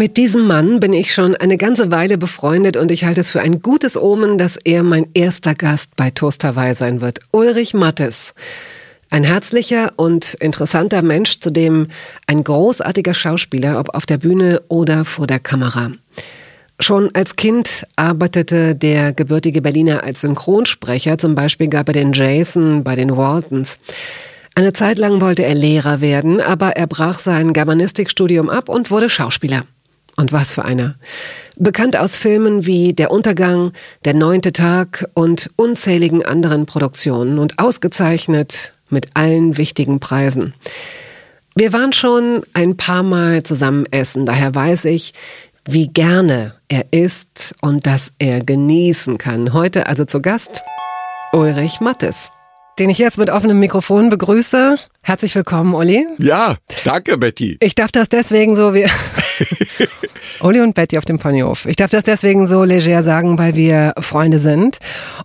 Mit diesem Mann bin ich schon eine ganze Weile befreundet und ich halte es für ein gutes Omen, dass er mein erster Gast bei Toast Hawaii sein wird. Ulrich Mattes. Ein herzlicher und interessanter Mensch, zudem ein großartiger Schauspieler, ob auf der Bühne oder vor der Kamera. Schon als Kind arbeitete der gebürtige Berliner als Synchronsprecher, zum Beispiel gab er den Jason bei den Waltons. Eine Zeit lang wollte er Lehrer werden, aber er brach sein Germanistikstudium ab und wurde Schauspieler. Und was für einer. Bekannt aus Filmen wie Der Untergang, Der neunte Tag und unzähligen anderen Produktionen und ausgezeichnet mit allen wichtigen Preisen. Wir waren schon ein paar Mal zusammen essen, daher weiß ich, wie gerne er isst und dass er genießen kann. Heute also zu Gast Ulrich Mattes den ich jetzt mit offenem Mikrofon begrüße. Herzlich willkommen, Uli. Ja, danke, Betty. Ich darf das deswegen so wie Uli und Betty auf dem Ponyhof. Ich darf das deswegen so leger sagen, weil wir Freunde sind.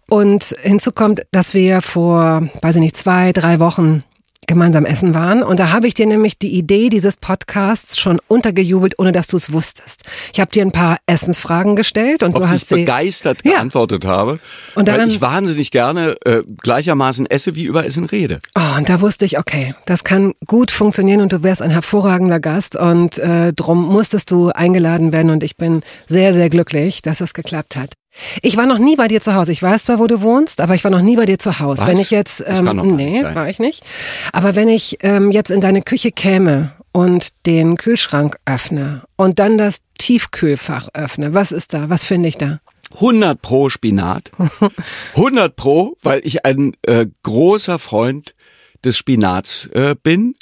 Und hinzu kommt, dass wir vor, weiß ich nicht, zwei, drei Wochen gemeinsam essen waren. Und da habe ich dir nämlich die Idee dieses Podcasts schon untergejubelt, ohne dass du es wusstest. Ich habe dir ein paar Essensfragen gestellt und Auf du hast ich sie begeistert ja. geantwortet habe, und dann, weil ich wahnsinnig gerne äh, gleichermaßen esse, wie über Essen rede. Oh, und da wusste ich, okay, das kann gut funktionieren und du wärst ein hervorragender Gast und äh, drum musstest du eingeladen werden und ich bin sehr, sehr glücklich, dass es geklappt hat. Ich war noch nie bei dir zu Hause. Ich weiß zwar, wo du wohnst, aber ich war noch nie bei dir zu Hause. Was? Wenn ich jetzt, ähm, nee, war ich nicht. Aber wenn ich ähm, jetzt in deine Küche käme und den Kühlschrank öffne und dann das Tiefkühlfach öffne, was ist da? Was finde ich da? 100 pro Spinat. 100 pro, weil ich ein äh, großer Freund des Spinats äh, bin.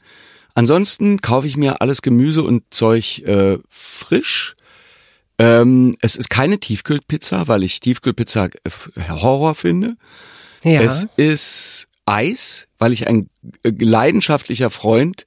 Ansonsten kaufe ich mir alles Gemüse und Zeug äh, frisch ähm, es ist keine Tiefkühlpizza, weil ich Tiefkühlpizza äh, Horror finde. Ja. Es ist Eis, weil ich ein äh, leidenschaftlicher Freund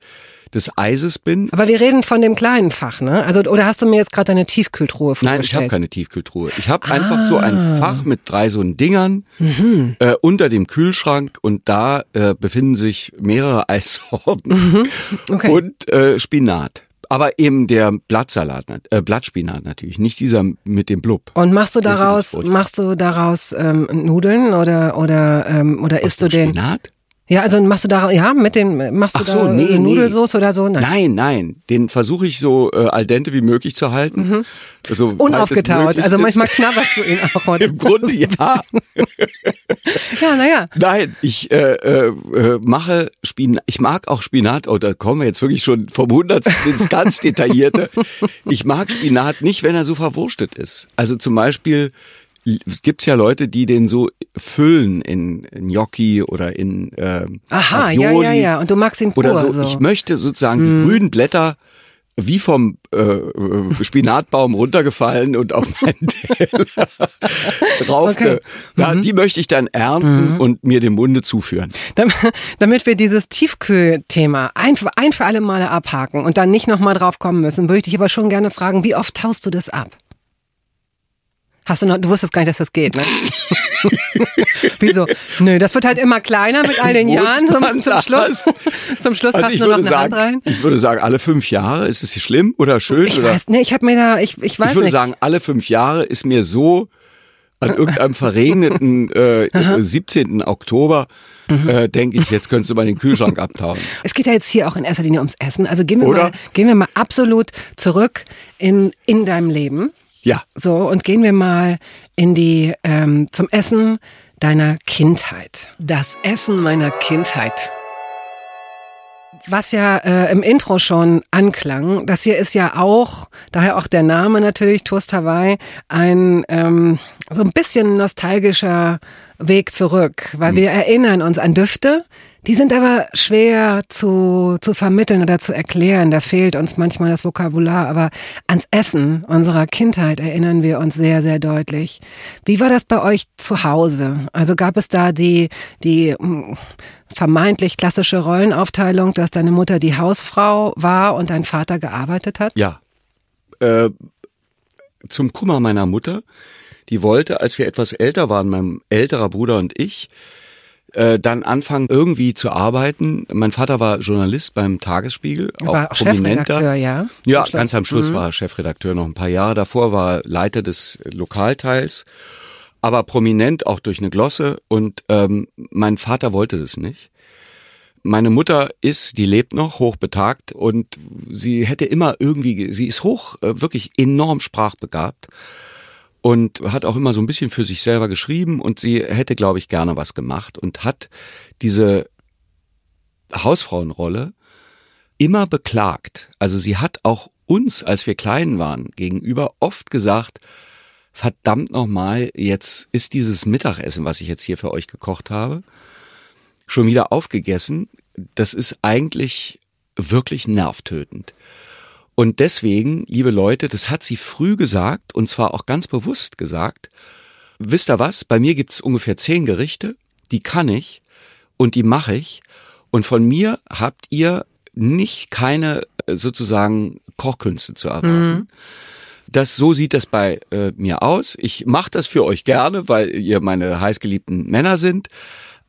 des Eises bin. Aber wir reden von dem kleinen Fach, ne? Also oder hast du mir jetzt gerade eine Tiefkühltruhe vorgestellt? Nein, ich habe keine Tiefkühltruhe. Ich habe ah. einfach so ein ah. Fach mit drei so Dingern mhm. äh, unter dem Kühlschrank und da äh, befinden sich mehrere Eissorten mhm. okay. und äh, Spinat. Aber eben der Blattsalat, äh, Blattspinat natürlich, nicht dieser mit dem Blub. Und machst du daraus, machst du daraus ähm, Nudeln oder oder ähm, oder isst du den? Spinat? Ja, also machst du da, ja, mit dem, machst du Ach so, da nee, Nudelsauce nee. oder so? Nein, nein, nein. Den versuche ich so äh, al dente wie möglich zu halten. Mhm. So, Unaufgetaut. Also manchmal knabberst du ihn auch heute. Im Grunde ja. ja, naja. Nein, ich äh, äh, mache Spinat. Ich mag auch Spinat. Oh, da kommen wir jetzt wirklich schon vom Hundertsten ins ganz Detaillierte. Ich mag Spinat nicht, wenn er so verwurstet ist. Also zum Beispiel gibt's ja Leute, die den so füllen in Gnocchi oder in äh, Aha, Ravioli ja, ja, ja. Und du magst ihn pur. Oder so. so. Ich möchte sozusagen mm. die mhm. grünen Blätter wie vom äh, äh, Spinatbaum runtergefallen und auf meinen Teller drauf. Okay. Ja, mhm. die möchte ich dann ernten mhm. und mir dem Munde zuführen. Damit wir dieses Tiefkühlthema ein, ein für alle Male abhaken und dann nicht nochmal drauf kommen müssen, würde ich dich aber schon gerne fragen, wie oft taust du das ab? Hast du noch, du wusstest gar nicht, dass das geht, ne? Wieso? Nö, das wird halt immer kleiner mit all den Jahren. Zum, zum Schluss, zum Schluss also passt nur noch eine sagen, Hand rein. Ich würde sagen, alle fünf Jahre, ist es schlimm oder schön? Ich oder? weiß, nee, ich habe mir da, ich, ich weiß nicht. Ich würde nicht. sagen, alle fünf Jahre ist mir so an irgendeinem verregneten äh, 17. Oktober mhm. äh, denke ich, jetzt könntest du mal den Kühlschrank abtauen. Es geht ja jetzt hier auch in erster Linie ums Essen. Also gehen wir, Oder? mal, gehen wir mal absolut zurück in, in deinem Leben. Ja. So, und gehen wir mal in die, ähm, zum Essen deiner Kindheit. Das Essen meiner Kindheit. Was ja äh, im Intro schon anklang, das hier ist ja auch, daher auch der Name natürlich, Toast Hawaii, ein ähm, so ein bisschen nostalgischer Weg zurück, weil hm. wir erinnern uns an Düfte, Die sind aber schwer zu, zu vermitteln oder zu erklären. Da fehlt uns manchmal das Vokabular. Aber ans Essen unserer Kindheit erinnern wir uns sehr, sehr deutlich. Wie war das bei euch zu Hause? Also gab es da die, die hm, vermeintlich klassische Rollenaufteilung, dass deine Mutter die Hausfrau war und dein Vater gearbeitet hat? Ja. Äh, zum Kummer meiner Mutter. Die wollte, als wir etwas älter waren, mein älterer Bruder und ich, äh, dann anfangen irgendwie zu arbeiten. Mein Vater war Journalist beim Tagesspiegel, war auch Chefredakteur, ja. Ja, ganz am Schluss mhm. war er Chefredakteur noch ein paar Jahre. Davor war er Leiter des Lokalteils, aber prominent auch durch eine Glosse. Und ähm, mein Vater wollte das nicht. Meine Mutter ist, die lebt noch, hochbetagt und sie hätte immer irgendwie, sie ist hoch, äh, wirklich enorm sprachbegabt und hat auch immer so ein bisschen für sich selber geschrieben und sie hätte, glaube ich, gerne was gemacht und hat diese Hausfrauenrolle immer beklagt. Also sie hat auch uns, als wir klein waren, gegenüber oft gesagt, verdammt nochmal, jetzt ist dieses Mittagessen, was ich jetzt hier für euch gekocht habe, schon wieder aufgegessen. Das ist eigentlich wirklich nervtötend. Und deswegen, liebe Leute, das hat sie früh gesagt und zwar auch ganz bewusst gesagt. Wisst ihr was? Bei mir gibt's ungefähr zehn Gerichte, die kann ich und die mache ich. Und von mir habt ihr nicht keine äh, sozusagen Kochkünste zu erwarten. Mhm. Das so sieht das bei äh, mir aus. Ich mache das für euch gerne, weil ihr meine heißgeliebten Männer sind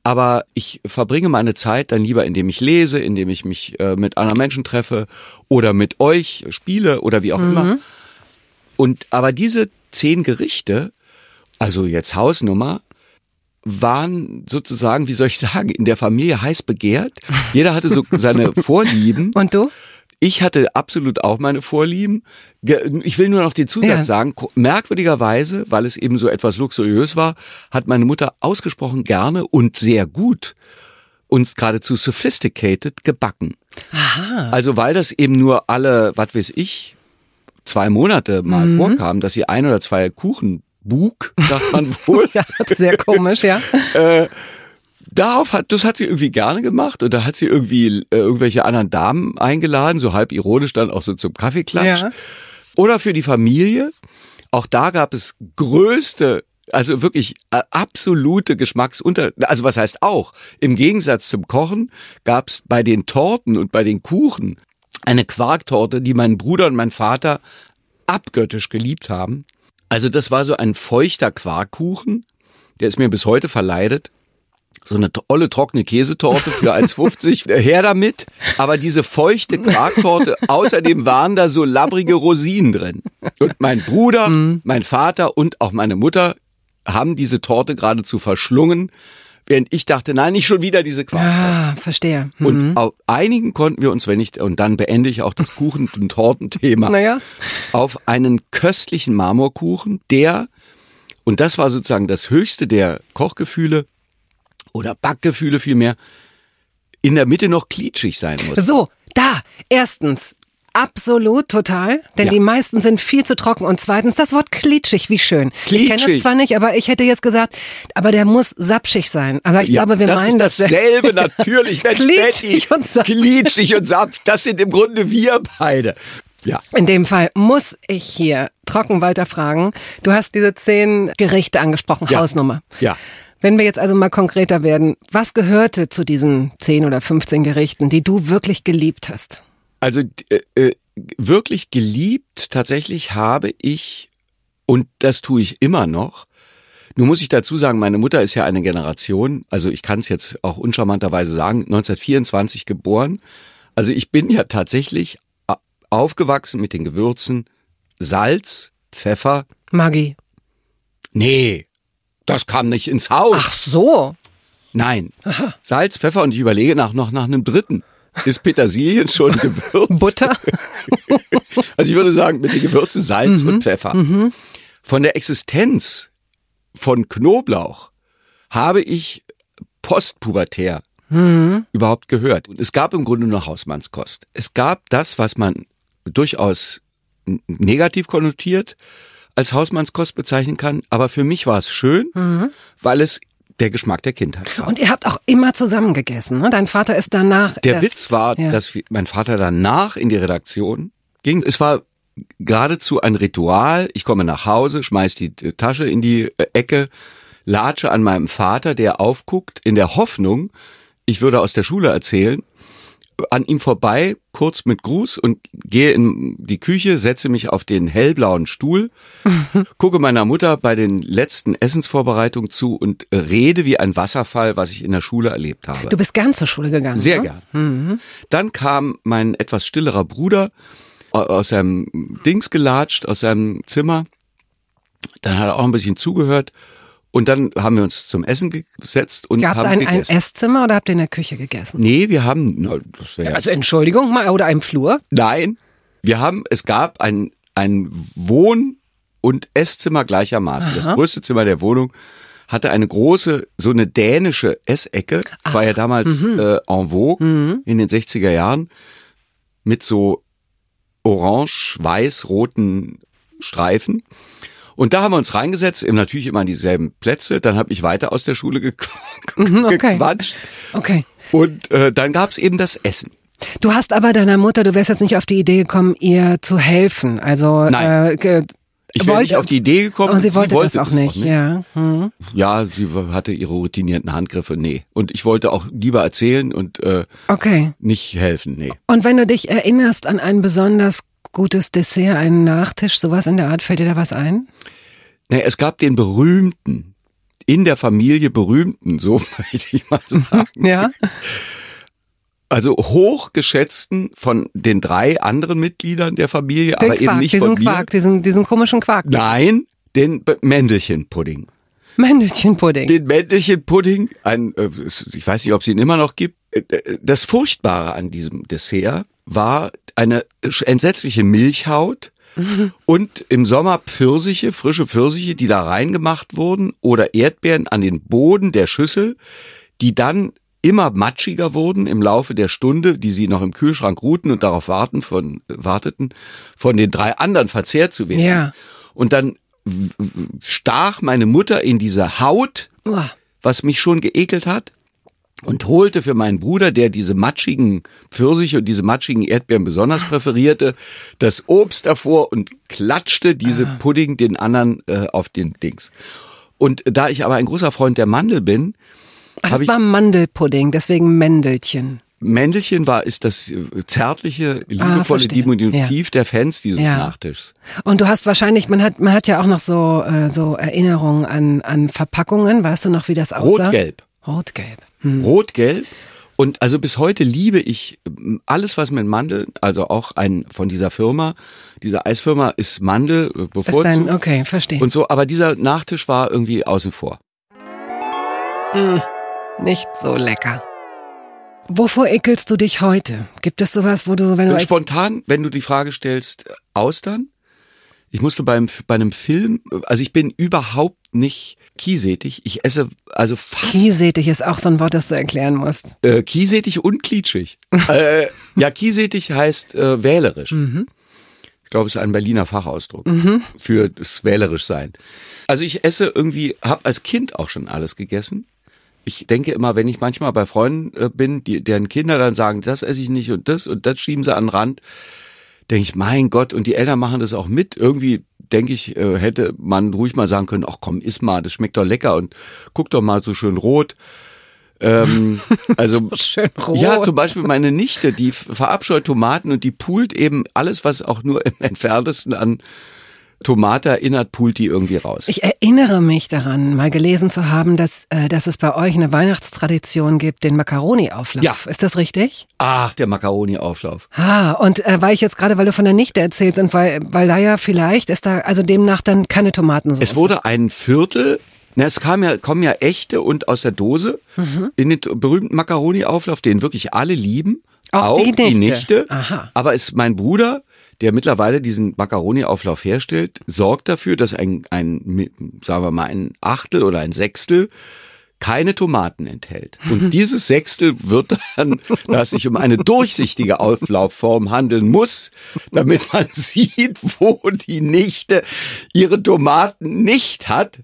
aber ich verbringe meine Zeit dann lieber, indem ich lese, indem ich mich äh, mit anderen Menschen treffe oder mit euch spiele oder wie auch mhm. immer. Und aber diese zehn Gerichte, also jetzt Hausnummer, waren sozusagen, wie soll ich sagen, in der Familie heiß begehrt. Jeder hatte so seine Vorlieben. Und du? Ich hatte absolut auch meine Vorlieben. Ich will nur noch den Zusatz ja. sagen, merkwürdigerweise, weil es eben so etwas luxuriös war, hat meine Mutter ausgesprochen gerne und sehr gut und geradezu sophisticated gebacken. Aha. Also weil das eben nur alle, was weiß ich, zwei Monate mal mhm. vorkam, dass sie ein oder zwei Kuchen bug, sagt man wohl. ja, sehr komisch, ja. äh, darauf hat, das hat sie irgendwie gerne gemacht und da hat sie irgendwie äh, irgendwelche anderen Damen eingeladen, so halb ironisch dann auch so zum Kaffeeklatsch. Ja. Oder für die Familie. Auch da gab es größte also wirklich äh, absolute Geschmacksunter, also was heißt auch, im Gegensatz zum Kochen gab es bei den Torten und bei den Kuchen eine Quarktorte, die mein Bruder und mein Vater abgöttisch geliebt haben. Also das war so ein feuchter Quarkkuchen, der ist mir bis heute verleidet so eine tolle trockene Käsetorte für 1,50. Her damit. Aber diese feuchte Quarktorte, außerdem waren da so labbrige Rosinen drin. Und mein Bruder, mhm. mein Vater und auch meine Mutter haben diese Torte geradezu verschlungen. Während ich dachte, nein, nicht schon wieder diese Quarktorte. Ah, verstehe. Mhm. Und auf einigen konnten wir uns, wenn nicht, und dann beende ich auch das Kuchen- und Tortenthema, naja. auf einen köstlichen Marmorkuchen, der, und das war sozusagen das höchste der Kochgefühle, oder Backgefühle vielmehr, in der Mitte noch klitschig sein muss. So, da, erstens, Absolut, total. Denn ja. die meisten sind viel zu trocken. Und zweitens, das Wort klitschig, wie schön. Klitschig. Ich kenne das zwar nicht, aber ich hätte jetzt gesagt, aber der muss sapschig sein. Aber ich ja, glaube, wir das meinen das. Das ist dasselbe, natürlich. Mensch, klitschig und sapschig. Klitschig und sapschig. Das sind im Grunde wir beide. Ja. In dem Fall muss ich hier trocken weiter fragen. Du hast diese zehn Gerichte angesprochen, ja. Hausnummer. Ja. Wenn wir jetzt also mal konkreter werden, was gehörte zu diesen 10 oder 15 Gerichten, die du wirklich geliebt hast? Also äh, äh, wirklich geliebt tatsächlich habe ich, und das tue ich immer noch, nun muss ich dazu sagen, meine Mutter ist ja eine Generation, also ich kann es jetzt auch uncharmanterweise sagen, 1924 geboren. Also ich bin ja tatsächlich aufgewachsen mit den Gewürzen Salz, Pfeffer. Maggi. Nee, das kam nicht ins Haus. Ach so. Nein. Aha. Salz, Pfeffer und ich überlege nach, noch nach einem dritten. Ist Petersilien schon Gewürz? Butter? also ich würde sagen, mit den Gewürzen Salz mhm. und Pfeffer. Mhm. Von der Existenz von Knoblauch habe ich postpubertär mhm. überhaupt gehört. Und es gab im Grunde nur Hausmannskost. Es gab das, was man durchaus negativ konnotiert als Hausmannskost bezeichnen kann. Aber für mich war es schön, mhm. weil es der Geschmack der Kindheit war. Und ihr habt auch immer zusammen gegessen, ne? Dein Vater ist danach. Der erst, Witz war, ja. dass mein Vater danach in die Redaktion ging. Es war geradezu ein Ritual. Ich komme nach Hause, schmeiß die Tasche in die äh, Ecke, latsche an meinem Vater, der aufguckt, in der Hoffnung, ich würde aus der Schule erzählen, an ihm vorbei, kurz mit Gruß und gehe in die Küche, setze mich auf den hellblauen Stuhl, gucke meiner Mutter bei den letzten Essensvorbereitungen zu und rede wie ein Wasserfall, was ich in der Schule erlebt habe. Du bist gern zur Schule gegangen. Sehr ne? gern. Dann kam mein etwas stillerer Bruder au- aus seinem Dings gelatscht, aus seinem Zimmer. Dann hat er auch ein bisschen zugehört. Und dann haben wir uns zum Essen gesetzt und Gab es haben ein, ein gegessen. Esszimmer oder habt ihr in der Küche gegessen? nee, wir haben, na, das wär, Also Entschuldigung mal, oder im Flur? nein, wir haben, es gab ein, ein Wohn- und Esszimmer gleichermaßen. Das größte Zimmer der Wohnung hatte eine große, so eine dänische Essecke. Das war ja damals äh, en vogue in den 60er Jahren mit so orange-weiß-roten Streifen. Und da haben wir uns reingesetzt, eben natürlich immer an dieselben Plätze. Dann habe ich weiter aus der Schule gequ okay. gequatscht. Okay. Und äh, dann gab's eben das Essen. Du hast aber deiner Mutter, du wärst jetzt nicht auf die Idee gekommen, ihr zu helfen. Also Nein. Äh, ge- Ich wäre nicht auf die Idee gekommen. und sie wollte, das auch es nicht. Ja. Hm. Ja, sie hatte ihre routinierten Handgriffe, nee. Und ich wollte auch lieber erzählen und äh, Okay. nicht helfen, nee. Und wenn du dich erinnerst an ein besonders gutes Dessert, einen Nachtisch, sowas in der Art, fällt dir da was ein? nee. Es gab den berühmten, in der Familie berühmten, so möchte ich mal sagen. Ja. Also hochgeschätzten von den drei anderen Mitgliedern der Familie, Den aber eben Quark, nicht diesen von mir. Quark, diesen, diesen komischen Quark. Nein, den Mändelchenpudding. Mandelchenpudding. Den Mändelchenpudding, ein, äh, ich weiß nicht, ob es ihn immer noch gibt. Das Furchtbare an diesem Dessert war eine entsetzliche Milchhaut und im Sommer Pfirsiche, frische Pfirsiche, die da reingemacht wurden oder Erdbeeren an den Boden der Schüssel, die dann immer matschiger wurden im Laufe der Stunde, die sie noch im Kühlschrank ruhten und darauf warten von, warteten, von den drei anderen verzehrt zu werden. Ja. Und dann stach meine Mutter in diese Haut, was mich schon geekelt hat, und holte für meinen Bruder, der diese matschigen Pfirsiche und diese matschigen Erdbeeren besonders präferierte, das Obst davor und klatschte diese Pudding den anderen äh, auf den Dings. Und da ich aber ein großer Freund der Mandel bin, Ach, das war Mandelpudding, deswegen Mändelchen. Mändelchen war ist das äh, zärtliche, liebevolle Ah. Diminutiv der Fans dieses Ja. Nachtischs. Und du hast wahrscheinlich, man hat, man hat ja auch noch so, äh, so Erinnerungen an, an Verpackungen. Weißt du noch, wie das aussah? Rot-Gelb. Rot-Gelb. Hm. Rot-Gelb. Und also bis heute liebe ich ähm, alles, was mit Mandeln, also auch ein von dieser Firma, diese Eisfirma ist Mandel äh, Ist bevorzugt dein, okay, verstehe. und so, aber dieser Nachtisch war irgendwie außen vor. Mm, nicht so lecker. Wovor ekelst du dich heute? Gibt es sowas, wo du, wenn du als Spontan, wenn du die Frage stellst, Austern? Ich musste beim bei einem Film, also ich bin überhaupt nicht kiesätig. Ich esse also fast Kiesätig ist auch so ein Wort, das du erklären musst. Äh, kiesätig und klitschig. äh, ja, kiesätig heißt äh, wählerisch. Ich glaube, es ist ein Berliner Fachausdruck für das wählerisch sein. Also ich esse irgendwie, habe als Kind auch schon alles gegessen. Ich denke immer, wenn ich manchmal bei Freunden äh, bin, die, deren Kinder dann sagen, das esse ich nicht und das und das schieben sie an den Rand, denke ich, mein Gott, und die Eltern machen das auch mit. Irgendwie denke ich, äh, hätte man ruhig mal sagen können, ach komm, iss mal, das schmeckt doch lecker und guck doch mal so schön rot. Ähm, also Schön rot. ja, zum Beispiel meine Nichte, die verabscheut Tomaten und die pult eben alles, was auch nur im entferntesten an Tomate erinnert, pult die irgendwie raus. Ich erinnere mich daran, mal gelesen zu haben, dass, äh, dass es bei euch eine Weihnachtstradition gibt, den Macaroni-Auflauf. Ja. Ist das richtig? Ach, der Macaroni-Auflauf. Ah, und äh, weil ich jetzt gerade, weil du von der Nichte erzählst und weil, weil da ja vielleicht ist da, also demnach dann keine Tomatensauce. Es wurde ein Viertel, na, es kam ja, kommen ja echte und aus der Dose Mhm. in den berühmten Macaroni-Auflauf, den wirklich alle lieben. Auch die die Nichte. Nichte. Aha. Aber ist mein Bruder, der mittlerweile diesen Macaroni-Auflauf herstellt, sorgt dafür, dass ein, ein, sagen wir mal, ein Achtel oder ein Sechstel keine Tomaten enthält. Und dieses Sechstel wird dann, dass sich um eine durchsichtige Auflaufform handeln muss, damit man sieht, wo die Nichte ihre Tomaten nicht hat.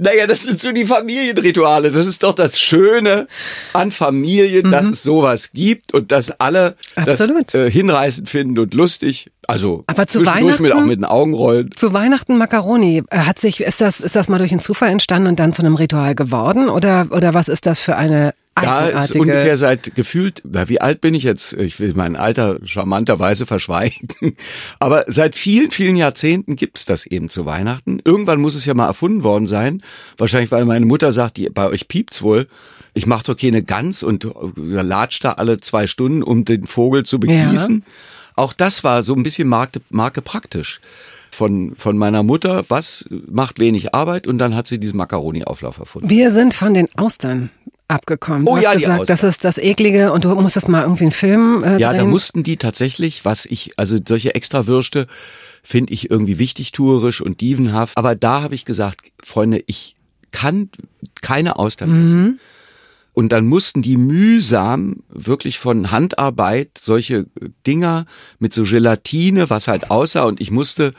Naja, das sind so die Familienrituale. Das ist doch das Schöne an Familien, mhm. dass es sowas gibt und dass alle Absolut. das äh, hinreißend finden und lustig. Also aber zu Weihnachten mit, auch mit den Augenrollen. Zu Weihnachten Macaroni äh, hat sich ist das ist das mal durch einen Zufall entstanden und dann zu einem Ritual geworden oder oder was ist das für eine ja, ist ungefähr seit gefühlt, na, wie alt bin ich jetzt? Ich will mein Alter charmanterweise verschweigen. Aber seit vielen, vielen Jahrzehnten gibt's das eben zu Weihnachten. Irgendwann muss es ja mal erfunden worden sein. Wahrscheinlich, weil meine Mutter sagt, die, bei euch piept's wohl. Ich mach doch keine Gans und äh, latscht da alle zwei Stunden, um den Vogel zu begießen. Ja. Auch das war so ein bisschen Marke, Marke praktisch von, von meiner Mutter, was macht wenig Arbeit und dann hat sie diesen Macaroni-Auflauf erfunden. Wir sind von den Austern abgekommen. Oh du ja, hast gesagt, das ist das eklige und du musstest mal irgendwie einen Film äh, Ja, drehen. da mussten die tatsächlich, was ich, also solche Extrawürste finde ich irgendwie wichtigtuerisch und dievenhaft. Aber da habe ich gesagt, Freunde, ich kann keine Austern mhm. essen. Und dann mussten die mühsam wirklich von Handarbeit solche Dinger mit so Gelatine, was halt aussah. Und ich musste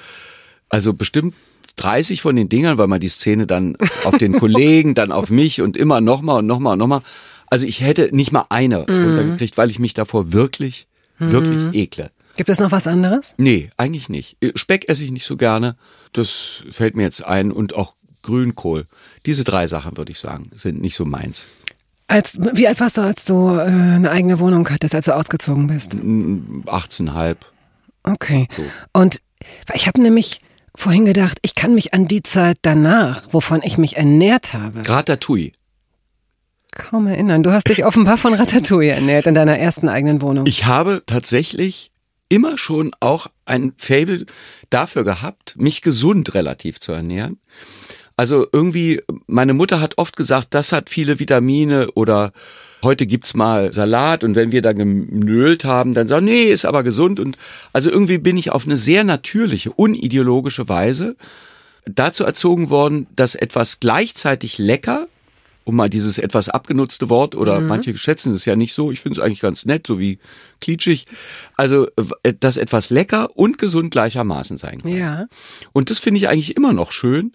also bestimmt 30 von den Dingern, weil man die Szene dann auf den Kollegen, dann auf mich und immer nochmal und nochmal und nochmal. Also ich hätte nicht mal eine mhm. runtergekriegt, weil ich mich davor wirklich, mhm. wirklich ekle. Gibt es noch was anderes? Nee, eigentlich nicht. Speck esse ich nicht so gerne. Das fällt mir jetzt ein und auch Grünkohl. Diese drei Sachen, würde ich sagen, sind nicht so meins. Als, wie alt warst du, als du äh, eine eigene Wohnung hattest, als du ausgezogen bist? 18,5. Okay. So. Und ich habe nämlich vorhin gedacht, ich kann mich an die Zeit danach, wovon ich mich ernährt habe. Ratatouille. Kaum erinnern. Du hast dich offenbar von Ratatouille ernährt in deiner ersten eigenen Wohnung. Ich habe tatsächlich immer schon auch ein Fable dafür gehabt, mich gesund relativ zu ernähren. Also irgendwie, meine Mutter hat oft gesagt, das hat viele Vitamine oder heute gibt's mal Salat und wenn wir da genölt haben, dann sagen, nee, ist aber gesund und also irgendwie bin ich auf eine sehr natürliche, unideologische Weise dazu erzogen worden, dass etwas gleichzeitig lecker, um mal dieses etwas abgenutzte Wort oder mhm. manche schätzen es ja nicht so, ich finde es eigentlich ganz nett, so wie klitschig, also dass etwas lecker und gesund gleichermaßen sein kann. Ja. Und das finde ich eigentlich immer noch schön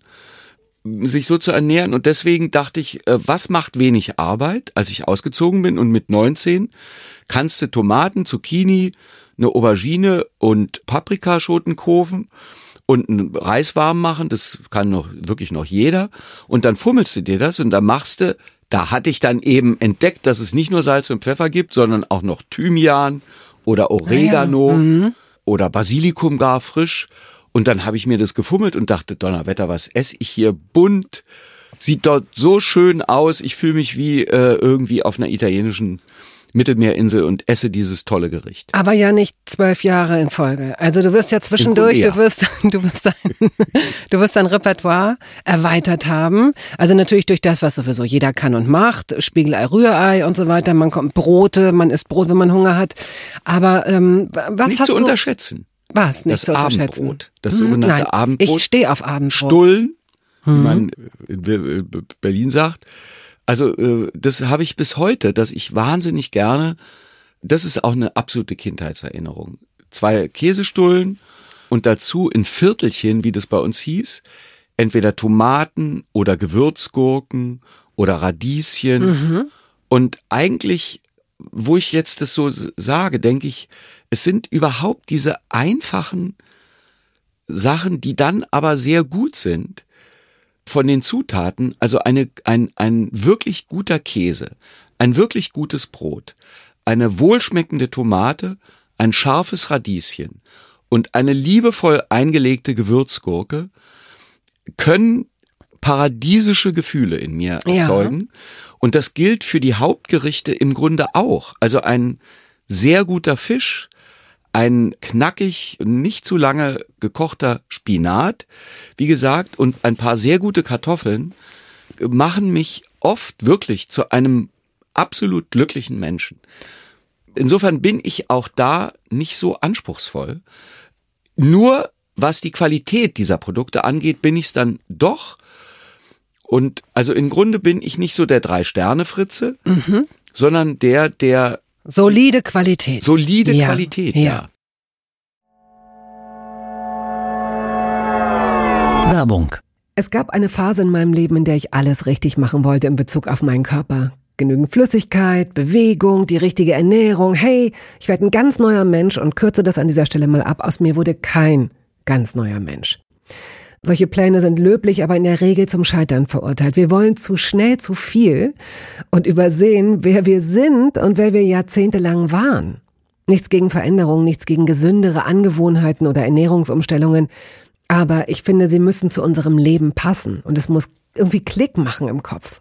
sich so zu ernähren. Und deswegen dachte ich, äh, was macht wenig Arbeit, als ich ausgezogen bin und mit 19 kannst du Tomaten, Zucchini, eine Aubergine und Paprikaschoten kaufen und einen Reis warm machen, das kann noch wirklich noch jeder. Und dann fummelst du dir das und dann machst du, da hatte ich dann eben entdeckt, dass es nicht nur Salz und Pfeffer gibt, sondern auch noch Thymian oder Oregano ah ja. mhm. oder Basilikum gar frisch. Und dann habe ich mir das gefummelt und dachte, Donnerwetter, was esse ich hier bunt? Sieht dort so schön aus. Ich fühle mich wie äh, irgendwie auf einer italienischen Mittelmeerinsel und esse dieses tolle Gericht. Aber ja nicht zwölf Jahre in Folge. Also du wirst ja zwischendurch, du wirst, du wirst dein, du wirst dein Repertoire erweitert haben. Also natürlich durch das, was sowieso jeder kann und macht, Spiegelei, Rührei und so weiter. Man kommt Brote, man isst Brot, wenn man Hunger hat. Aber ähm, was nicht hast zu du? unterschätzen. Was? Nicht das zu Abendbrot. Das hm, sogenannte Nein, Abendbrot. Ich stehe auf Abendbrot. Stullen, hm. wie man in Berlin sagt. Also äh, das habe ich bis heute, dass ich wahnsinnig gerne, das ist auch eine absolute Kindheitserinnerung. Zwei Käsestullen und dazu in Viertelchen, wie das bei uns hieß, entweder Tomaten oder Gewürzgurken oder Radieschen. Mhm. Und eigentlich, wo ich jetzt das so sage, denke ich, es sind überhaupt diese einfachen Sachen, die dann aber sehr gut sind von den Zutaten. Also eine, ein, ein wirklich guter Käse, ein wirklich gutes Brot, eine wohlschmeckende Tomate, ein scharfes Radieschen und eine liebevoll eingelegte Gewürzgurke können paradiesische Gefühle in mir erzeugen. Ja. Und das gilt für die Hauptgerichte im Grunde auch. Also ein sehr guter Fisch, ein knackig, nicht zu lange gekochter Spinat, wie gesagt, und ein paar sehr gute Kartoffeln machen mich oft wirklich zu einem absolut glücklichen Menschen. Insofern bin ich auch da nicht so anspruchsvoll. Nur was die Qualität dieser Produkte angeht, bin ich es dann doch. Und also im Grunde bin ich nicht so der Drei-Sterne-Fritze, mhm. sondern der, der solide Qualität. Solide ja. Qualität, ja. ja. Werbung. Es gab eine Phase in meinem Leben, in der ich alles richtig machen wollte in Bezug auf meinen Körper. Genügend Flüssigkeit, Bewegung, die richtige Ernährung. Hey, ich werde ein ganz neuer Mensch und kürze das an dieser Stelle mal ab. Aus mir wurde kein ganz neuer Mensch. Solche Pläne sind löblich, aber in der Regel zum Scheitern verurteilt. Wir wollen zu schnell zu viel und übersehen, wer wir sind und wer wir jahrzehntelang waren. Nichts gegen Veränderungen, nichts gegen gesündere Angewohnheiten oder Ernährungsumstellungen. Aber ich finde, sie müssen zu unserem Leben passen und es muss irgendwie Klick machen im Kopf.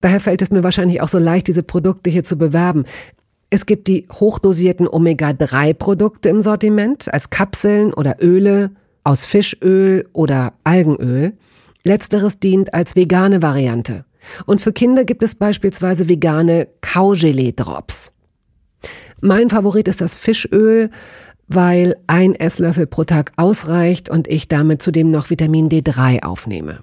Daher fällt es mir wahrscheinlich auch so leicht, diese Produkte hier zu bewerben. Es gibt die hochdosierten Omega-3-Produkte im Sortiment als Kapseln oder Öle aus Fischöl oder Algenöl. Letzteres dient als vegane Variante. Und für Kinder gibt es beispielsweise vegane Kaugelee-Drops. Mein Favorit ist das Fischöl, weil ein Esslöffel pro Tag ausreicht und ich damit zudem noch Vitamin D3 aufnehme.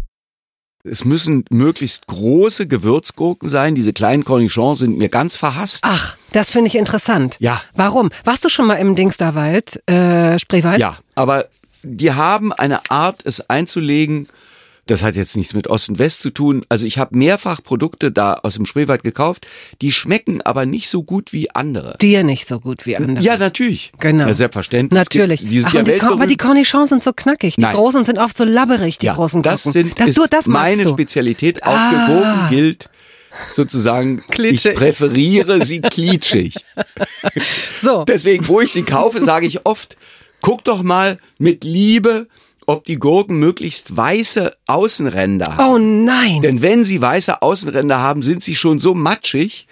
Es müssen möglichst große Gewürzgurken sein. Diese kleinen Cornichons sind mir ganz verhasst. Ach, das finde ich interessant. Ja. Warum? Warst du schon mal im Dingsterwald, äh, Spreewald? Ja, aber die haben eine Art, es einzulegen, das hat jetzt nichts mit Ost und West zu tun. Also ich habe mehrfach Produkte da aus dem Spreewald gekauft, die schmecken aber nicht so gut wie andere. Dir nicht so gut wie andere. Ja, natürlich. Genau. Ja, selbstverständlich. Natürlich. Gibt, Ach, ja die, aber die Cornichons sind so knackig. Die Nein. großen sind oft so labberig, die ja, großen das Gurken. sind das, ist du, das meine du. Spezialität. Ah. Aufgewogen gilt sozusagen, Klitschig. ich präferiere sie klitschig. So. Deswegen, wo ich sie kaufe, sage ich oft, guck doch mal mit Liebe ob die Gurken möglichst weiße Außenränder haben. Oh nein. Denn wenn sie weiße Außenränder haben, sind sie schon so matschig,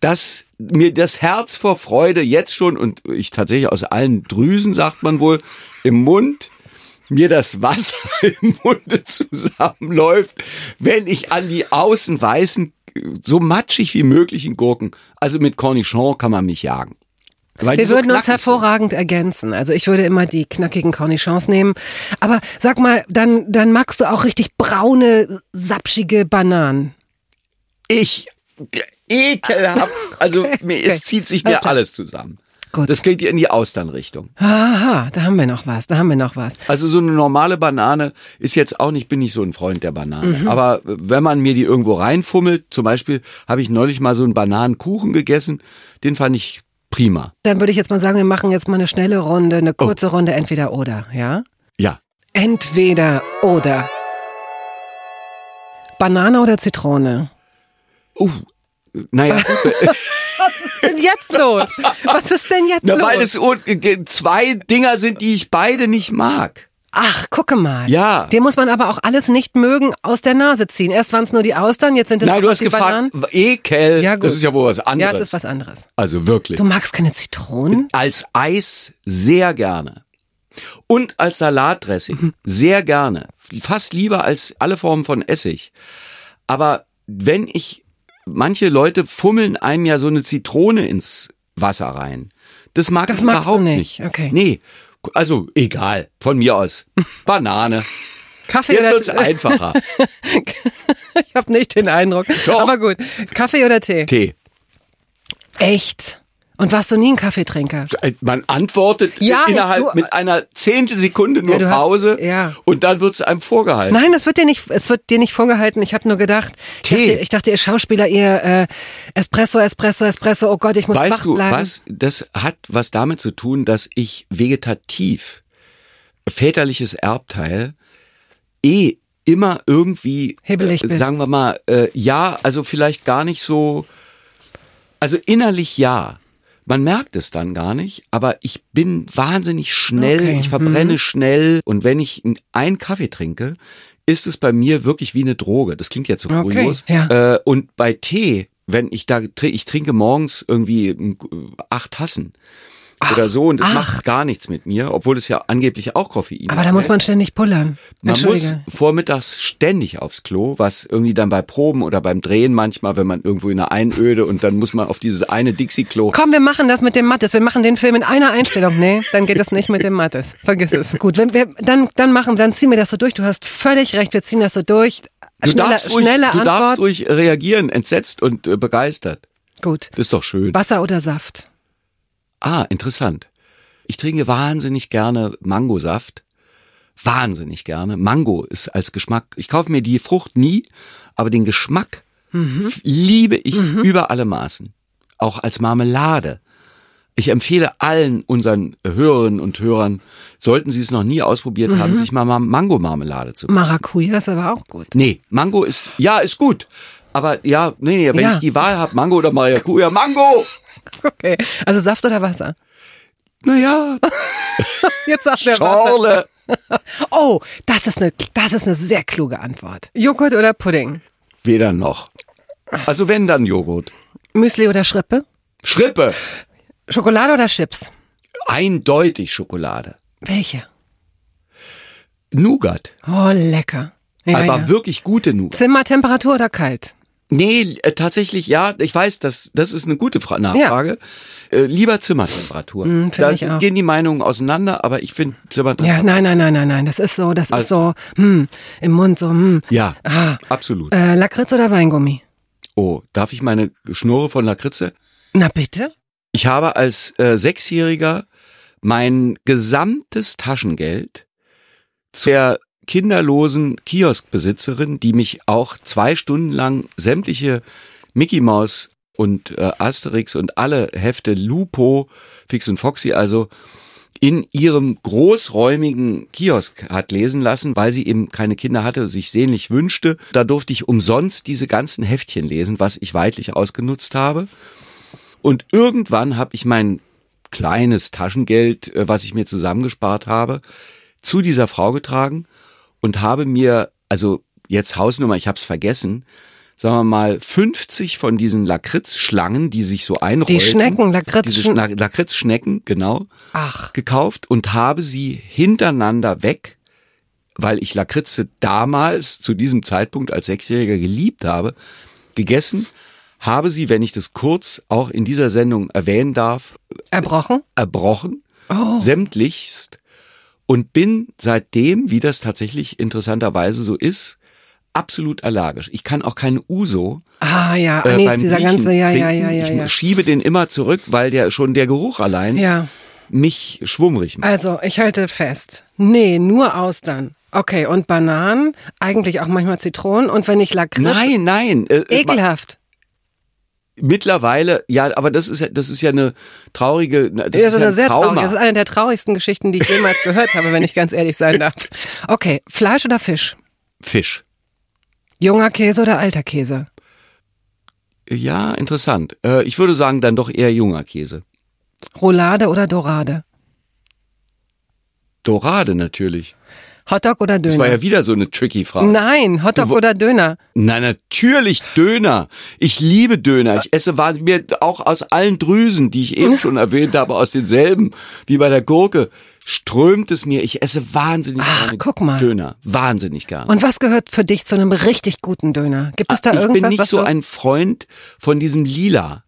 dass mir das Herz vor Freude jetzt schon und ich tatsächlich aus allen Drüsen, sagt man wohl, im Mund mir das Wasser im Munde zusammenläuft, wenn ich an die außenweißen, so matschig wie möglichen Gurken, also mit Cornichon kann man mich jagen. Weil Wir so würden uns hervorragend ergänzen. Also ich würde immer die knackigen Cornichons nehmen. Aber sag mal, dann, dann magst du auch richtig braune, sapschige Bananen. Sind. Ich, ekelhaft, also mir, Okay. es zieht sich Alles mir alles zusammen. Gut. Das geht in die Austernrichtung. Aha, da haben wir noch was, da haben wir noch was. Also so eine normale Banane ist jetzt auch nicht, bin nicht so ein Freund der Banane. Mhm. Aber wenn man mir die irgendwo reinfummelt, zum Beispiel habe ich neulich mal so einen Bananenkuchen gegessen, den fand ich prima. Dann würde ich jetzt mal sagen, wir machen jetzt mal eine schnelle Runde, eine kurze Runde, entweder oder, ja? Ja. Entweder oder. Banane oder Zitrone? Uh, naja, Was ist denn jetzt los? Was ist denn jetzt na, los? weil es zwei Dinger sind, die ich beide nicht mag. Ach, gucke mal. Ja. Dir muss man aber auch alles nicht mögen aus der Nase ziehen. Erst waren es nur die Austern, jetzt sind es Nein, du hast die gefragt, Bananen. Ekel, Ja, gut. das ist ja wohl was Ja, anderes. es ist was anderes. Also wirklich. Du magst keine Zitronen? Als Eis sehr gerne. Und als Salatdressing Mhm. sehr gerne. Fast lieber als alle Formen von Essig. Aber wenn ich, manche Leute fummeln einem ja so eine Zitrone ins Wasser rein. Das mag Das ich überhaupt nicht, nicht. okay. Nee, also egal, von mir aus. Banane. Kaffee Jetzt wird's einfacher. Ich habe nicht den Eindruck. Doch. Aber gut. Kaffee oder Tee? Tee. Echt? Und warst du nie ein Kaffeetrinker? Man antwortet Ja, innerhalb du- mit einer Zehntelsekunde nur Ja, du hast- Pause ja. und dann wird's einem vorgehalten. Nein, das wird dir nicht, es wird dir nicht vorgehalten. Ich habe nur gedacht, ich Tee. dachte, ich dachte, ihr Schauspieler, ihr äh, Espresso, Espresso, Espresso. Oh Gott, ich muss wach Weißt du, bleiben. was? Das hat was damit zu tun, dass ich vegetativ, väterliches Erbteil, eh immer irgendwie, Hibbelig äh, sagen wir mal, äh, ja, also vielleicht gar nicht so, also innerlich ja. Man merkt es dann gar nicht, aber ich bin wahnsinnig schnell, Okay, ich verbrenne schnell und wenn ich einen Kaffee trinke, ist es bei mir wirklich wie eine Droge. Das klingt jetzt so Okay, kurios. ja. Äh, und bei Tee, wenn ich da, ich trinke morgens irgendwie äh, acht Tassen oder so und das acht? macht gar nichts mit mir, obwohl es ja angeblich auch Koffein Aber da muss man ständig pullern. man muss vormittags ständig aufs Klo, was irgendwie dann bei Proben oder beim Drehen manchmal, wenn man irgendwo in einer Einöde und dann muss man auf dieses eine Dixie-Klo. Komm, wir machen das mit dem Mattes. Wir machen den Film in einer Einstellung. Nee, dann geht das nicht mit dem Mattes. Vergiss es. Gut, wenn wir, dann, dann machen, dann ziehen wir das so durch. Du hast völlig recht. Wir ziehen das so durch. Du Schneller, darfst, ruhig, du darfst ruhig reagieren, entsetzt und äh, begeistert. Gut. Das ist doch schön. Wasser oder Saft? Ah, interessant. Ich trinke wahnsinnig gerne Mangosaft. Wahnsinnig gerne. Mango ist als Geschmack. Ich kaufe mir die Frucht nie, aber den Geschmack f- liebe ich über alle Maßen. Auch als Marmelade. Ich empfehle allen unseren Hörerinnen und Hörern, sollten sie es noch nie ausprobiert haben, sich mal Ma- Mango-Marmelade zu Maracuja ist aber auch gut. Nee, Mango ist, ja, ist gut. Aber ja, nee, nee, wenn Ja. ich die Wahl habe, Mango oder Maracuja, Mango! Okay. Also Saft oder Wasser? Naja, Jetzt sagt der Wasser. Schorle. Oh, das ist eine, das ist eine sehr kluge Antwort. Joghurt oder Pudding? Weder noch. Also wenn, dann Joghurt. Müsli oder Schrippe? Schrippe. Schokolade oder Chips? Eindeutig Schokolade. Welche? Nougat. Oh, lecker. Ja, aber ja. wirklich gute Nougat. Zimmertemperatur oder kalt? Nee, äh, tatsächlich ja. Ich weiß, das, das ist eine gute Fra Nachfrage. Äh, lieber Zimmertemperatur. Mm, da gehen die Meinungen auseinander, aber ich finde Zimmertemperatur. Ja, nein, nein, nein, nein, nein. Das ist so, das ist so, hm, im Mund so, hm. Ja, Ah. absolut. Äh, Lakritz oder Weingummi? Oh, darf ich meine Schnurre von Lakritze? Na bitte? Ich habe als äh, Sechsjähriger mein gesamtes Taschengeld zur kinderlosen Kioskbesitzerin, die mich auch zwei Stunden lang sämtliche Mickey Maus und äh, Asterix und alle Hefte Lupo, Fix und Foxy also in ihrem großräumigen Kiosk hat lesen lassen, weil sie eben keine Kinder hatte, sich sehnlich wünschte. Da durfte ich umsonst diese ganzen Heftchen lesen, was ich weitlich ausgenutzt habe. Und irgendwann habe ich mein kleines Taschengeld, äh, was ich mir zusammengespart habe, zu dieser Frau getragen und habe mir, also jetzt Hausnummer, ich habe es vergessen, sagen wir mal 50 von diesen Lakritzschlangen, die sich so einrollen. Die Schnecken, Lakritz- Diese Schna- Lakritzschnecken, genau, Ach. gekauft und habe sie hintereinander weg, weil ich Lakritze damals zu diesem Zeitpunkt als Sechsjähriger geliebt habe, gegessen, habe sie, wenn ich das kurz auch in dieser Sendung erwähnen darf, Erbrochen? erbrochen, Oh. sämtlichst und bin seitdem, wie das tatsächlich interessanterweise so ist, absolut allergisch. Ich kann auch keinen Uso. Ah ja, äh, nee, beim ist dieser Griechen ganze, ja, ja, trinken. ja, ja, Ich ja. schiebe den immer zurück, weil der schon der Geruch allein Ja. mich schwummrig macht. Also, ich halte fest. Nee, nur Austern. Okay, und Bananen, eigentlich auch manchmal Zitronen und wenn ich Lakritz, Nein, nein. Äh, äh, ekelhaft. Mittlerweile, ja, aber das ist ja, das ist ja eine traurige, das Das ist ist ja eine ein sehr Trauma. traurig. Das ist eine der traurigsten Geschichten, die ich jemals gehört habe, wenn ich ganz ehrlich sein darf. Okay, Fleisch oder Fisch? Fisch. Junger Käse oder alter Käse? Ja, interessant. Äh, ich würde sagen, dann doch eher junger Käse. Roulade oder Dorade? Dorade natürlich. Hotdog oder Das war Döner? ja wieder so eine tricky Frage. Nein, Hotdog Du oder Döner? Na natürlich Döner. Ich liebe Döner. Ich esse mir auch aus allen Drüsen, die ich eben schon erwähnt habe, aus denselben wie bei der Gurke, strömt es mir. Ich esse wahnsinnig Ach, gerne guck mal. Döner. Wahnsinnig gerne. Und was gehört für dich zu einem richtig guten Döner? Gibt es da Ah, ich irgendwas, bin nicht so ein Freund von diesem Lila.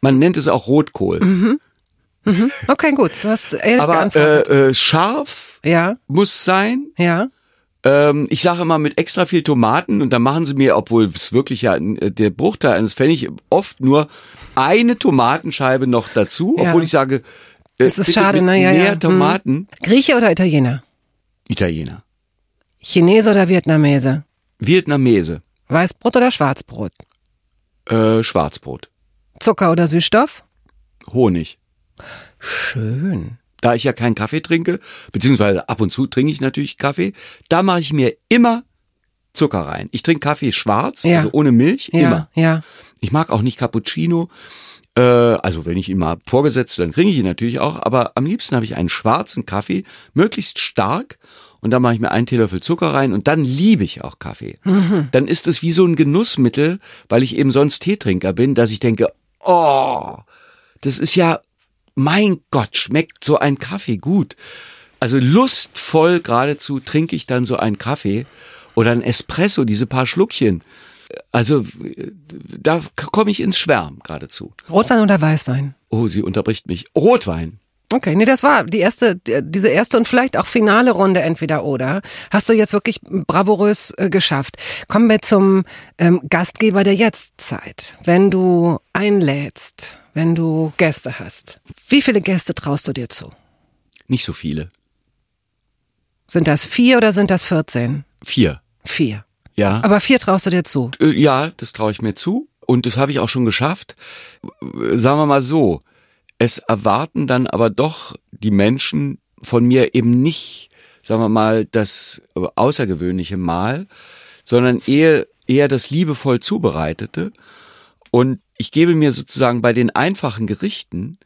Man nennt es auch Rotkohl. Mhm. Okay, gut, du hast ehrlich Aber geantwortet. äh, äh, scharf ja, muss sein. ja. Ähm, ich sage immer mit extra viel Tomaten und da machen sie mir, obwohl es wirklich ja äh, der Bruchteil eines Pfennig oft nur eine Tomatenscheibe noch dazu, Ja. obwohl ich sage, äh, Es ist bitte schade, ne? Ja, mehr ja. Hm. Tomaten. Grieche oder Italiener? Italiener, Chinese oder Vietnamese? Vietnamese, Weißbrot oder Schwarzbrot? äh, Schwarzbrot, Zucker oder Süßstoff? Honig. Schön. Da ich ja keinen Kaffee trinke, beziehungsweise ab und zu trinke ich natürlich Kaffee, da mache ich mir immer Zucker rein. Ich trinke Kaffee schwarz, Ja. also ohne Milch, Ja, immer. ja. Ich mag auch nicht Cappuccino. Äh, also wenn ich ihn mal vorgesetzt, dann trinke ich ihn natürlich auch. Aber am liebsten habe ich einen schwarzen Kaffee, möglichst stark. Und dann mache ich mir einen Teelöffel Zucker rein und dann liebe ich auch Kaffee. Dann ist es wie so ein Genussmittel, weil ich eben sonst Teetrinker bin, dass ich denke, oh, das ist ja, mein Gott, schmeckt so ein Kaffee gut. Also lustvoll geradezu trinke ich dann so einen Kaffee oder ein Espresso, diese paar Schluckchen. Also da komme ich ins Schwärmen geradezu. Rotwein oder Weißwein? Oh, sie unterbricht mich. Rotwein. Okay, nee, das war die erste, die- diese erste und vielleicht auch finale Runde entweder oder. Hast du jetzt wirklich bravourös äh, geschafft. Kommen wir zum ähm, Gastgeber der Jetztzeit. Wenn du einlädst, wenn du Gäste hast, wie viele Gäste traust du dir zu? Nicht so viele. Sind das vier oder sind das 14? Vier. Vier. Ja. Aber vier traust du dir zu. Äh, ja, das traue ich mir zu. Und das habe ich auch schon geschafft. Sagen wir mal so. Es erwarten dann aber doch die Menschen von mir eben nicht, sagen wir mal, das außergewöhnliche Mahl, sondern eher, eher das liebevoll zubereitete. Und ich gebe mir sozusagen bei den einfachen Gerichten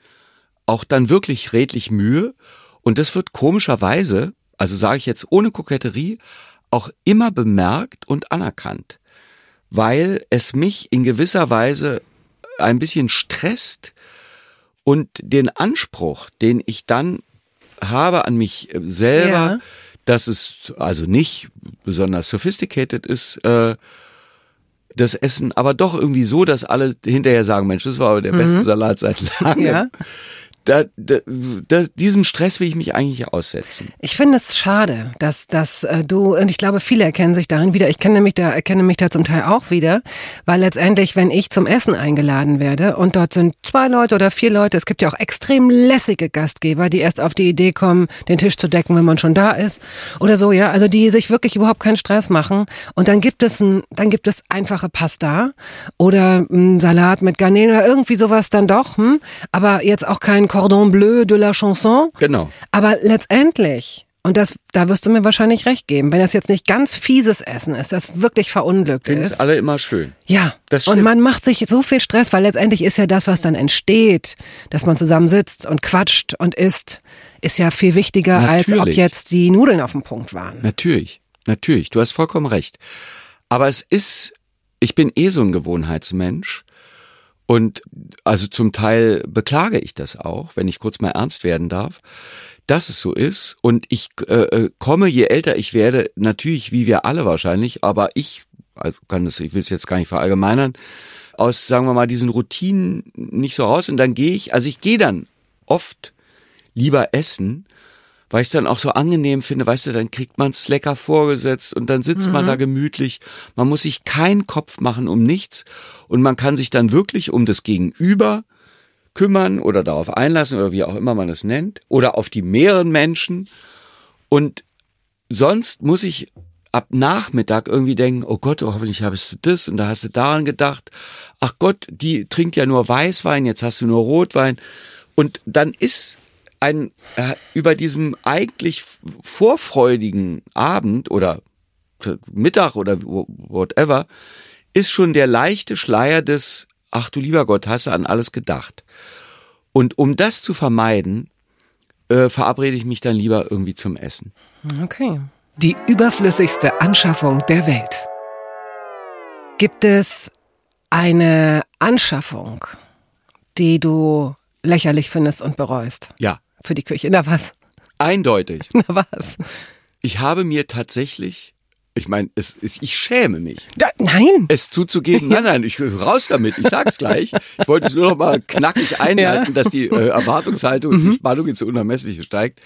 auch dann wirklich redlich Mühe. Und das wird komischerweise, also sage ich jetzt ohne Koketterie, auch immer bemerkt und anerkannt, weil es mich in gewisser Weise ein bisschen stresst und den Anspruch, den ich dann habe an mich selber, Ja. dass es also nicht besonders sophisticated ist, äh, das Essen, aber doch irgendwie so, dass alle hinterher sagen, Mensch, das war aber der beste Salat seit langem. Mhm. Ja. Da, da, da, diesem Stress will ich mich eigentlich aussetzen. Ich finde es schade, dass, dass äh, du, und ich glaube, viele erkennen sich darin wieder, ich kenne mich da, erkenne mich da zum Teil auch wieder, weil letztendlich, wenn ich zum Essen eingeladen werde und dort sind zwei Leute oder vier Leute, es gibt ja auch extrem lässige Gastgeber, die erst auf die Idee kommen, den Tisch zu decken, wenn man schon da ist oder so, ja, also die sich wirklich überhaupt keinen Stress machen und dann gibt es ein, dann gibt es einfache Pasta oder ein Salat mit Garnelen oder irgendwie sowas dann doch, hm? aber jetzt auch kein Cordon Bleu de la Chanson, Genau. aber letztendlich, und das, da wirst du mir wahrscheinlich recht geben, wenn das jetzt nicht ganz fieses Essen ist, das wirklich verunglückt Finden es ist. alle immer schön. Ja, Das und man macht sich so viel Stress, weil letztendlich ist ja das, was dann entsteht, dass man zusammen sitzt und quatscht und isst, ist ja viel wichtiger, als ob Natürlich. jetzt die Nudeln auf dem Punkt waren. Natürlich, natürlich, du hast vollkommen recht. Aber es ist, ich bin eh so ein Gewohnheitsmensch und also zum Teil beklage ich das auch, wenn ich kurz mal ernst werden darf, dass es so ist. Und ich äh, äh, komme, je älter ich werde, natürlich wie wir alle wahrscheinlich, aber ich, also kann das, ich will es jetzt gar nicht verallgemeinern, aus, sagen wir mal, diesen Routinen nicht so raus. Und dann gehe ich, also ich gehe dann oft lieber essen, weil ich es dann auch so angenehm finde, weißt du, dann kriegt man es lecker vorgesetzt und dann sitzt mhm. man da gemütlich. Man muss sich keinen Kopf machen um nichts und man kann sich dann wirklich um das Gegenüber kümmern oder darauf einlassen oder wie auch immer man es nennt oder auf die mehreren Menschen und sonst muss ich ab Nachmittag irgendwie denken, oh Gott, oh, hoffentlich habe ich das und da hast du daran gedacht, ach Gott, die trinkt ja nur Weißwein, jetzt hast du nur Rotwein und dann ist ein äh, über diesem eigentlich vorfreudigen Abend oder Mittag oder whatever ist schon der leichte Schleier des ach du lieber Gott, hast du an alles gedacht. Und um das zu vermeiden, äh, verabrede ich mich dann lieber irgendwie zum Essen. Okay. Die überflüssigste Anschaffung der Welt. Gibt es eine Anschaffung, die du lächerlich findest und bereust? Ja für die Küche. Na was? Eindeutig. Na was? Ich habe mir tatsächlich, ich meine, es ist, ich schäme mich. Da, nein. Es zuzugeben. Nein, nein, ich raus damit. Ich sag's gleich. Ich wollte es nur noch mal knackig einleiten, ja. dass die äh, Erwartungshaltung und mhm. die Spannung ins Unermessliche steigt.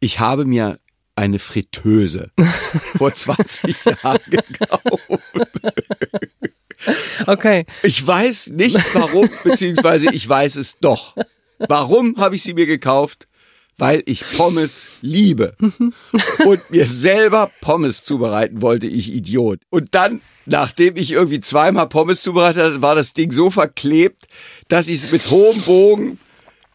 Ich habe mir eine Fritteuse vor 20 Jahren gekauft. Okay. Ich weiß nicht warum, beziehungsweise ich weiß es doch. Warum habe ich sie mir gekauft? Weil ich Pommes liebe und mir selber Pommes zubereiten wollte, ich Idiot. Und dann, nachdem ich irgendwie zweimal Pommes zubereitet hatte, war das Ding so verklebt, dass ich es mit hohem Bogen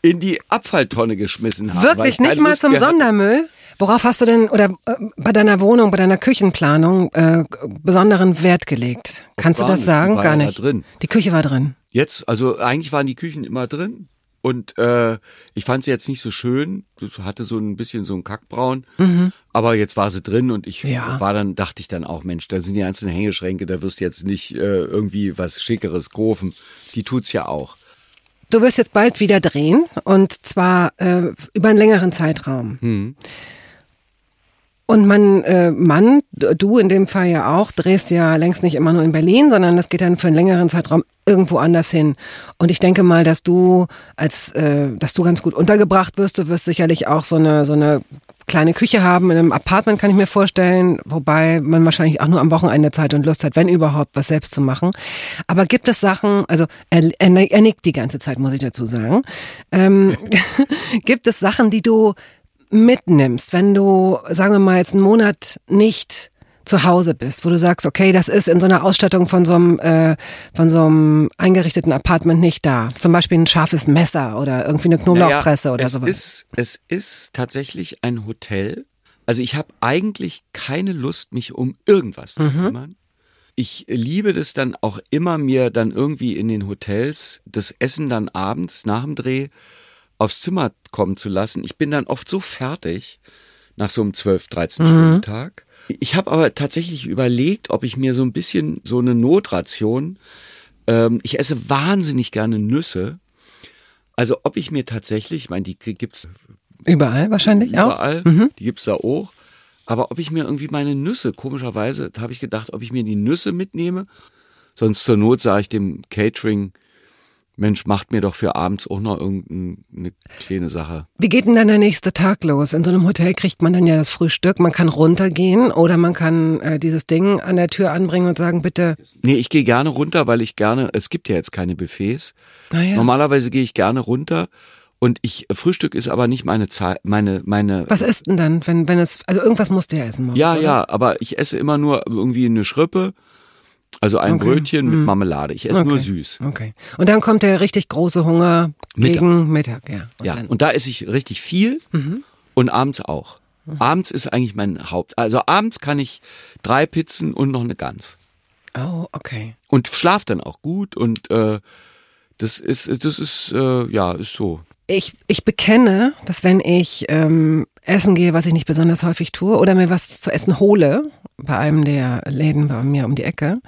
in die Abfalltonne geschmissen habe. Wirklich nicht mal Lust zum Sondermüll? Worauf hast du denn oder äh, bei deiner Wohnung, bei deiner Küchenplanung äh, besonderen Wert gelegt? Kannst du das nicht, sagen? Gar nicht. Drin. Die Küche war drin. Jetzt, also eigentlich waren die Küchen immer drin. Und äh, ich fand sie jetzt nicht so schön. Das hatte so ein bisschen so ein Kackbraun. Mhm. Aber jetzt war sie drin und ich ja. war dann, dachte ich dann auch, Mensch, da sind die einzelnen Hängeschränke, da wirst du jetzt nicht äh, irgendwie was Schickeres kaufen. Die tut's ja auch. Du wirst jetzt bald wieder drehen und zwar äh, über einen längeren Zeitraum. Mhm. Und man, äh, Mann, du in dem Fall ja auch, drehst ja längst nicht immer nur in Berlin, sondern das geht dann für einen längeren Zeitraum irgendwo anders hin. Und ich denke mal, dass du als, äh, dass du ganz gut untergebracht wirst. Du wirst sicherlich auch so eine so eine kleine Küche haben in einem Apartment, kann ich mir vorstellen, wobei man wahrscheinlich auch nur am Wochenende Zeit und Lust hat, wenn überhaupt, was selbst zu machen. Aber gibt es Sachen, also er, er, er nickt die ganze Zeit, muss ich dazu sagen. Ähm, gibt es Sachen, die du mitnimmst, wenn du, sagen wir mal, jetzt einen Monat nicht zu Hause bist, wo du sagst, okay, das ist in so einer Ausstattung von so einem, äh, von so einem eingerichteten Apartment nicht da. Zum Beispiel ein scharfes Messer oder irgendwie eine Knoblauchpresse naja, oder es sowas. Ist, es ist tatsächlich ein Hotel. Also ich habe eigentlich keine Lust, mich um irgendwas mhm. zu kümmern. Ich liebe das dann auch immer, mir dann irgendwie in den Hotels das Essen dann abends nach dem Dreh aufs Zimmer kommen zu lassen. Ich bin dann oft so fertig nach so einem 12, 13 mhm. Stunden Tag. Ich habe aber tatsächlich überlegt, ob ich mir so ein bisschen so eine Notration, ähm, ich esse wahnsinnig gerne Nüsse, also ob ich mir tatsächlich, ich meine, die gibt's überall wahrscheinlich überall, auch. Mhm. die gibt's da auch, aber ob ich mir irgendwie meine Nüsse, komischerweise habe ich gedacht, ob ich mir die Nüsse mitnehme, sonst zur Not sage ich dem Catering, Mensch, macht mir doch für abends auch noch irgendeine kleine Sache. Wie geht denn dann der nächste Tag los? In so einem Hotel kriegt man dann ja das Frühstück, man kann runtergehen oder man kann äh, dieses Ding an der Tür anbringen und sagen, bitte. Nee, ich gehe gerne runter, weil ich gerne, es gibt ja jetzt keine Buffets. Ah, ja. Normalerweise gehe ich gerne runter. Und ich, Frühstück ist aber nicht meine Zeit, meine, meine. Was isst denn dann, wenn, wenn es, also irgendwas musst du ja essen morgens, Ja, oder? ja, aber ich esse immer nur irgendwie eine Schrippe also ein okay. Brötchen mit hm. Marmelade. Ich esse okay. nur süß. Okay. Und dann kommt der richtig große Hunger Mittags. gegen Mittag, ja. Und ja. Und da esse ich richtig viel mhm. und abends auch. Mhm. Abends ist eigentlich mein Haupt. Also abends kann ich drei Pizzen und noch eine Gans. Oh, okay. Und schlaf dann auch gut und äh, das ist, das ist, äh, ja, ist so. Ich, ich bekenne, dass wenn ich ähm, essen gehe, was ich nicht besonders häufig tue, oder mir was zu essen hole, bei einem der Läden bei mir um die Ecke,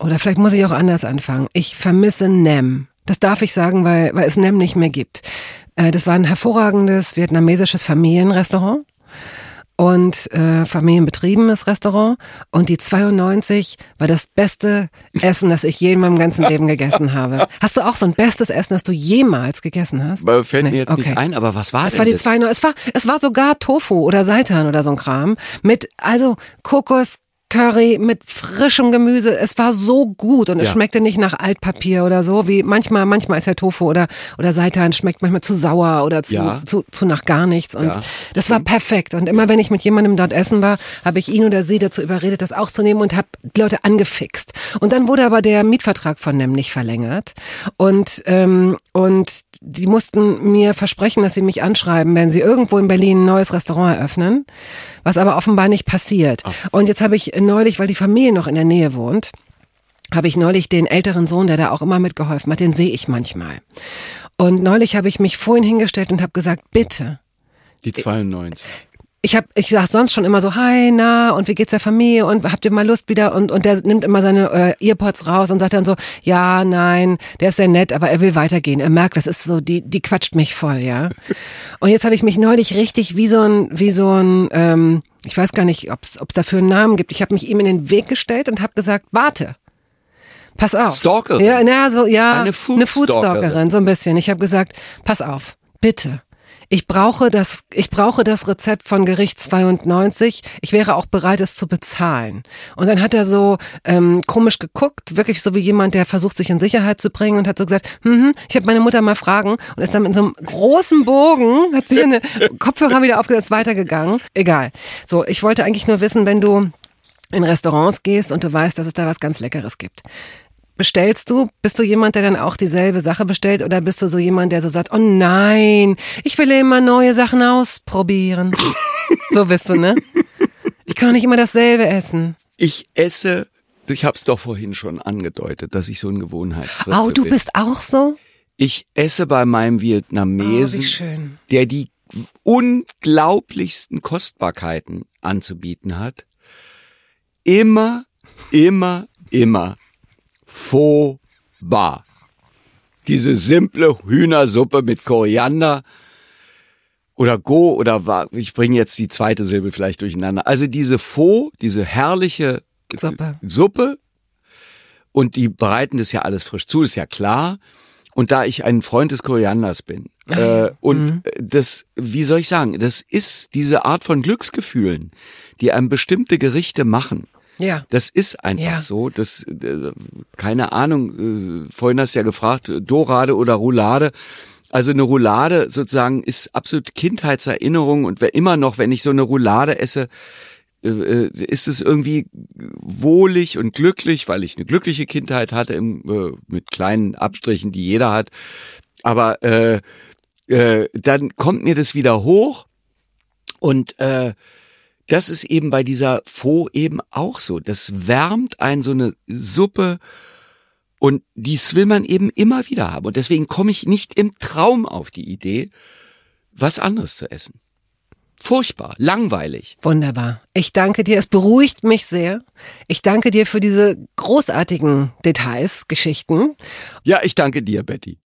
oder vielleicht muss ich auch anders anfangen. Ich vermisse Nem. Das darf ich sagen, weil, weil es Nem nicht mehr gibt. Äh, das war ein hervorragendes vietnamesisches Familienrestaurant. Und äh, familienbetriebenes Restaurant und die 92 war das beste Essen, das ich je in meinem ganzen Leben gegessen habe. Hast du auch so ein bestes Essen, das du jemals gegessen hast? Aber Fällt mir jetzt okay. nicht ein, aber was war es denn war die das? 92, es war es war sogar Tofu oder Seitan oder so ein Kram mit also Kokos Curry mit frischem Gemüse. Es war so gut und es Ja. schmeckte nicht nach Altpapier oder so, wie manchmal, manchmal ist ja Tofu oder, oder Seitan schmeckt manchmal zu sauer oder zu, Ja. zu, zu nach gar nichts. Und Ja, das war perfekt. Und immer wenn ich mit jemandem dort essen war, habe ich ihn oder sie dazu überredet, das auch zu nehmen und habe die Leute angefixt. Und dann wurde aber der Mietvertrag von NEM nicht verlängert. Und, ähm, und die mussten mir versprechen, dass sie mich anschreiben, wenn sie irgendwo in Berlin ein neues Restaurant eröffnen, was aber offenbar nicht passiert. Und jetzt habe ich neulich, weil die Familie noch in der Nähe wohnt, habe ich neulich den älteren Sohn, der da auch immer mitgeholfen hat, den sehe ich manchmal. Und neulich habe ich mich vorhin hingestellt und habe gesagt, bitte, Die 92. ich hab, ich sag sonst schon immer so, hi, na, und wie geht's der Familie und habt ihr mal Lust wieder? Und, und der nimmt immer seine äh, Earpods raus und sagt dann so, ja, nein, der ist sehr nett, aber er will weitergehen. Er merkt, das ist so, die, die quatscht mich voll, ja. Und jetzt habe ich mich neulich richtig wie so ein, wie so ein, ähm, ich weiß gar nicht, ob es dafür einen Namen gibt. Ich habe mich ihm in den Weg gestellt und habe gesagt, warte. Pass auf. Stalkerin. Ja, na, so, ja. Eine Foodstalkerin. Foodstalkerin, so ein bisschen. Ich habe gesagt, pass auf, bitte. Ich brauche das, ich brauche das Rezept von Gericht 92. Ich wäre auch bereit, es zu bezahlen. Und dann hat er so ähm, komisch geguckt, wirklich so wie jemand, der versucht, sich in Sicherheit zu bringen und hat so gesagt, hm, ich habe meine Mutter mal fragen und ist dann in so einem großen Bogen, hat sich eine Kopfhörer wieder aufgesetzt, weitergegangen. Egal. So, ich wollte eigentlich nur wissen, wenn du in Restaurants gehst und du weißt, dass es da was ganz Leckeres gibt. Bestellst du? Bist du jemand, der dann auch dieselbe Sache bestellt oder bist du so jemand, der so sagt, oh nein, ich will immer neue Sachen ausprobieren? so bist du, ne? Ich kann doch nicht immer dasselbe essen. Ich esse, ich habe es doch vorhin schon angedeutet, dass ich so ein Gewohnheitsfritze Oh, du bin. bist auch so? Ich esse bei meinem Oh, Vietnamesen, schön. der die unglaublichsten Kostbarkeiten anzubieten hat, immer, immer, immer Faux Bar. Diese simple Hühnersuppe mit Koriander oder Go oder Wa- ich bringe jetzt die zweite Silbe vielleicht durcheinander. Also diese Faux, diese herrliche Suppe. Suppe und die bereiten das ja alles frisch zu, ist ja klar. Und da ich ein Freund des Korianders bin äh, und äh, das, wie soll ich sagen, das ist diese Art von Glücksgefühlen, die einem bestimmte Gerichte machen. Ja. Das ist einfach Ja. so. Das, äh, keine Ahnung, äh, vorhin hast du ja gefragt, Dorade oder Roulade. Also eine Roulade sozusagen ist absolut Kindheitserinnerung und wer immer noch, wenn ich so eine Roulade esse, äh, ist es irgendwie wohlig und glücklich, weil ich eine glückliche Kindheit hatte im, mit kleinen Abstrichen, die jeder hat. Aber äh, äh, dann kommt mir das wieder hoch und äh, das ist eben bei dieser Faux eben auch so. Das wärmt ein so eine Suppe und dies will man eben immer wieder haben. Und deswegen komme ich nicht im Traum auf die Idee, was anderes zu essen. Furchtbar, langweilig. Wunderbar. Ich danke dir. Es beruhigt mich sehr. Ich danke dir für diese großartigen Details, Geschichten. Ja, ich danke dir, Betty.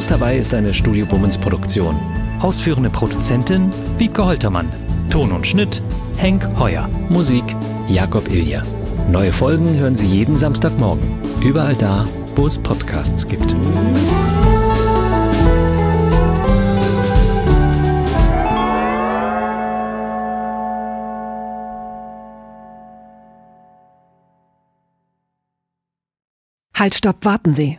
Toast dabei ist eine Studio Bummens Produktion. Ausführende Produzentin Wiebke Holtermann. Ton und Schnitt Henk Heuer. Musik Jakob Ilja. Neue Folgen hören Sie jeden Samstagmorgen. Überall da, wo es Podcasts gibt. Halt, stopp, warten Sie.